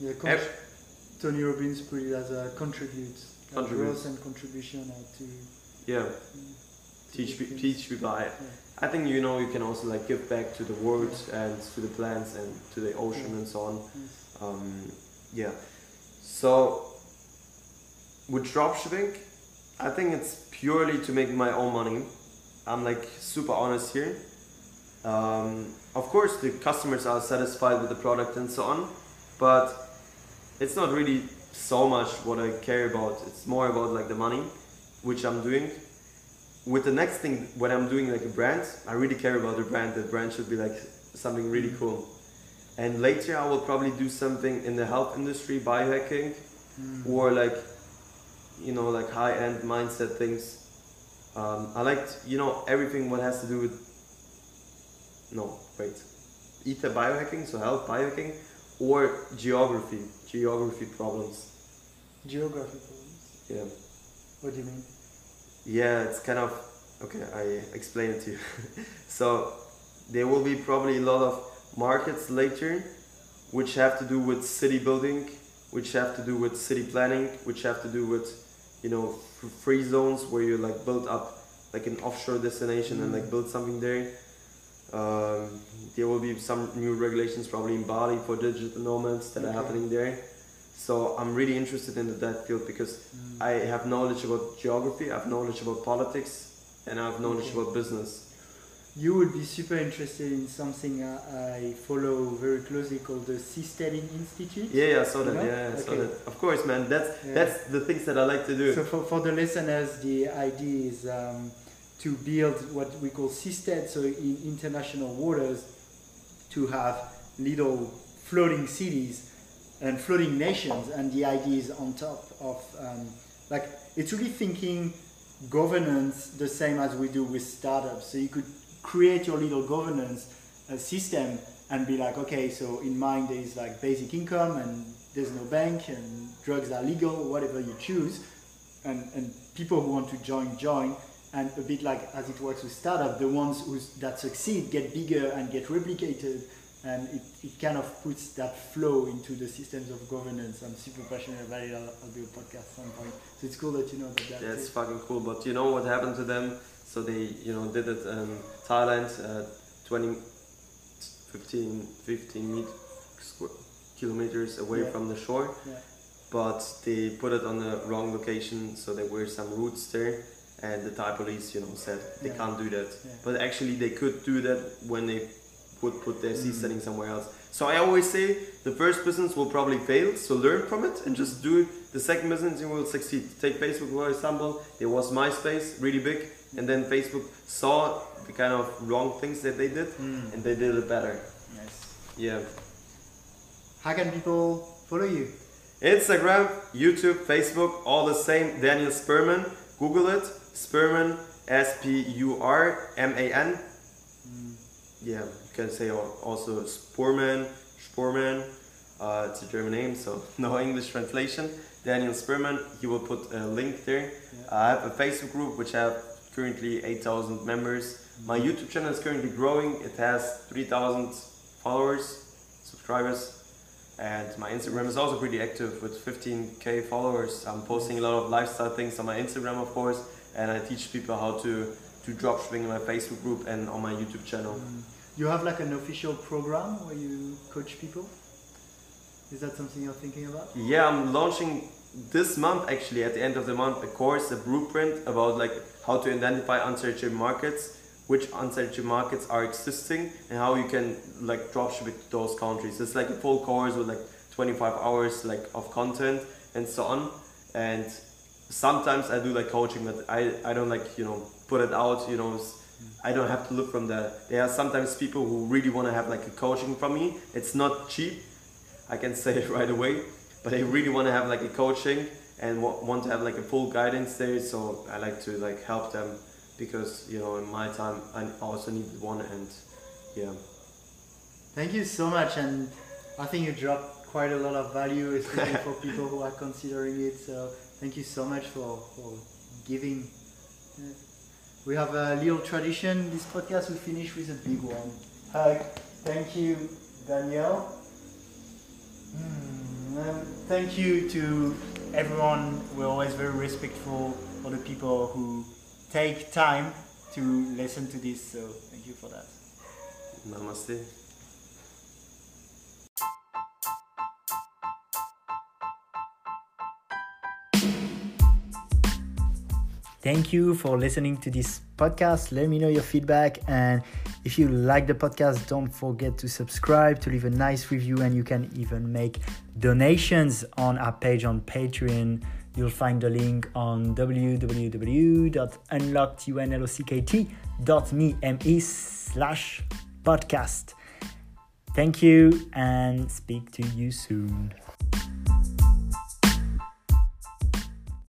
Speaker 1: Yeah, con-
Speaker 2: Ev-
Speaker 1: Tony Robbins put it as a contribute, uh,
Speaker 2: Contribute.
Speaker 1: growth and contribution uh, to.
Speaker 2: Yeah,
Speaker 1: to
Speaker 2: teach pe- teach people. I, I think you know you can also like give back to the world and to the plants and to the ocean
Speaker 1: Yeah.
Speaker 2: and so on.
Speaker 1: Yes.
Speaker 2: Um, yeah. So with dropshipping, I think it's purely to make my own money. I'm like super honest here. Um, of course, the customers are satisfied with the product and so on, but it's not really so much what I care about. It's more about like the money, which I'm doing. With the next thing, when I'm doing like a brand, I really care about the brand. The brand should be like something really cool. and later I will probably do something in the health industry, biohacking, or like, you know, like high end mindset things. Um, I liked, you know, everything what has to do with. No, wait. Either biohacking, so health biohacking, or geography, geography problems.
Speaker 1: Geography problems.
Speaker 2: Yeah.
Speaker 1: What do you mean?
Speaker 2: Yeah, it's kind of okay. I explain it to you. so there will be probably a lot of markets later, which have to do with city building, which have to do with city planning, which have to do with, you know, f- free zones where you like build up like an offshore destination and like build something there. Um, there will be some new regulations probably in Bali for digital nomads that are happening there. So I'm really interested in that field because
Speaker 1: Mm.
Speaker 2: I have knowledge about geography, I have knowledge about politics, and I have knowledge
Speaker 1: Okay.
Speaker 2: about business.
Speaker 1: You would be super interested in something uh, I follow very closely called the Seasteading Institute.
Speaker 2: Yeah, yeah, I saw that.
Speaker 1: Know?
Speaker 2: Yeah, I saw
Speaker 1: Okay.
Speaker 2: that. Of course, man. That's
Speaker 1: Yeah.
Speaker 2: that's the things that I like to do.
Speaker 1: So for, for the listeners, the idea is um, to build what we call seastead, so in international waters, to have little floating cities and floating nations, and the idea is on top of um, like it's really thinking governance the same as we do with startups. So you could create your little governance uh, system and be like, okay, so in mine there is like basic income and there's no bank and drugs are legal, whatever you choose, and, and people who want to join join. And a bit like as it works with startup, the ones who that succeed get bigger and get replicated, and it, it kind of puts that flow into the systems of governance. I'm super passionate about it. I'll, I'll do a podcast at some point. So it's cool that you know that. That's
Speaker 2: That's
Speaker 1: it.
Speaker 2: fucking cool. But you know what happened to them? So they, you know, did it in Thailand, uh, 20, 15, 15 met- square kilometers away
Speaker 1: Yeah.
Speaker 2: from the shore.
Speaker 1: Yeah.
Speaker 2: But they put it on the wrong location, so there were some roots there. And the Thai police, you know, said they
Speaker 1: Yeah.
Speaker 2: can't do that. But actually, they could do that when they would put their
Speaker 1: Mm.
Speaker 2: setting somewhere else. So I always say the first business will probably fail, so learn from it and just do the second business and you will succeed. Take Facebook for example, there was MySpace, really big, and then Facebook saw the kind of wrong things that they did
Speaker 1: Mm.
Speaker 2: and they did it better.
Speaker 1: Nice.
Speaker 2: Yeah.
Speaker 1: How can people follow you?
Speaker 2: Instagram, YouTube, Facebook, all the same. Daniel Spurman. Google it. Spurman, S P U R M A N. Yeah, you can say also Sporman, Sporman. Uh, it's a German name, so no English translation. Daniel Spurman. He will put a link there.
Speaker 1: Yeah.
Speaker 2: I have a Facebook group which have currently 8,000 members. My YouTube channel is currently growing. It has 3,000 followers, subscribers. And my Instagram is also pretty active with 15k followers. I'm posting a lot of lifestyle things on my Instagram, of course, and I teach people how to do dropshipping in my Facebook group and on my YouTube channel.
Speaker 1: Mm. You have like an official program where you coach people? Is that something you're thinking about?
Speaker 2: Yeah, I'm launching this month actually at the end of the month a course, a blueprint about like how to identify unsearchable markets, which unsearchable markets are existing, and how you can like dropship to those countries. It's like a full course with like 25 hours like of content and so on. And sometimes I do like coaching, but I I don't like you know put it out. You know, i don't have to look from that. There are sometimes people who really want to have like a coaching from me. It's not cheap. I can say it right away. But they really want to have like a coaching and wa- want to have like a full guidance there. So I like to like help them because you know in my time I also needed one and yeah.
Speaker 1: Thank you so much, and I think you dropped quite a lot of value, especially for people who are considering it. So thank you so much for, for giving. We have a little tradition. This podcast we finish with a big one. Hug. Thank you, Daniel. Hmm, and thank you to everyone. We're always very respectful for the people who take time to listen to this. So thank you for that.
Speaker 2: Namaste.
Speaker 1: Thank you for listening to this podcast. Let me know your feedback. And if you like the podcast, don't forget to subscribe, to leave a nice review, and you can even make donations on our page on Patreon. You'll find the link on www.unlockedunlockt.me slash podcast. Thank you and speak to you soon.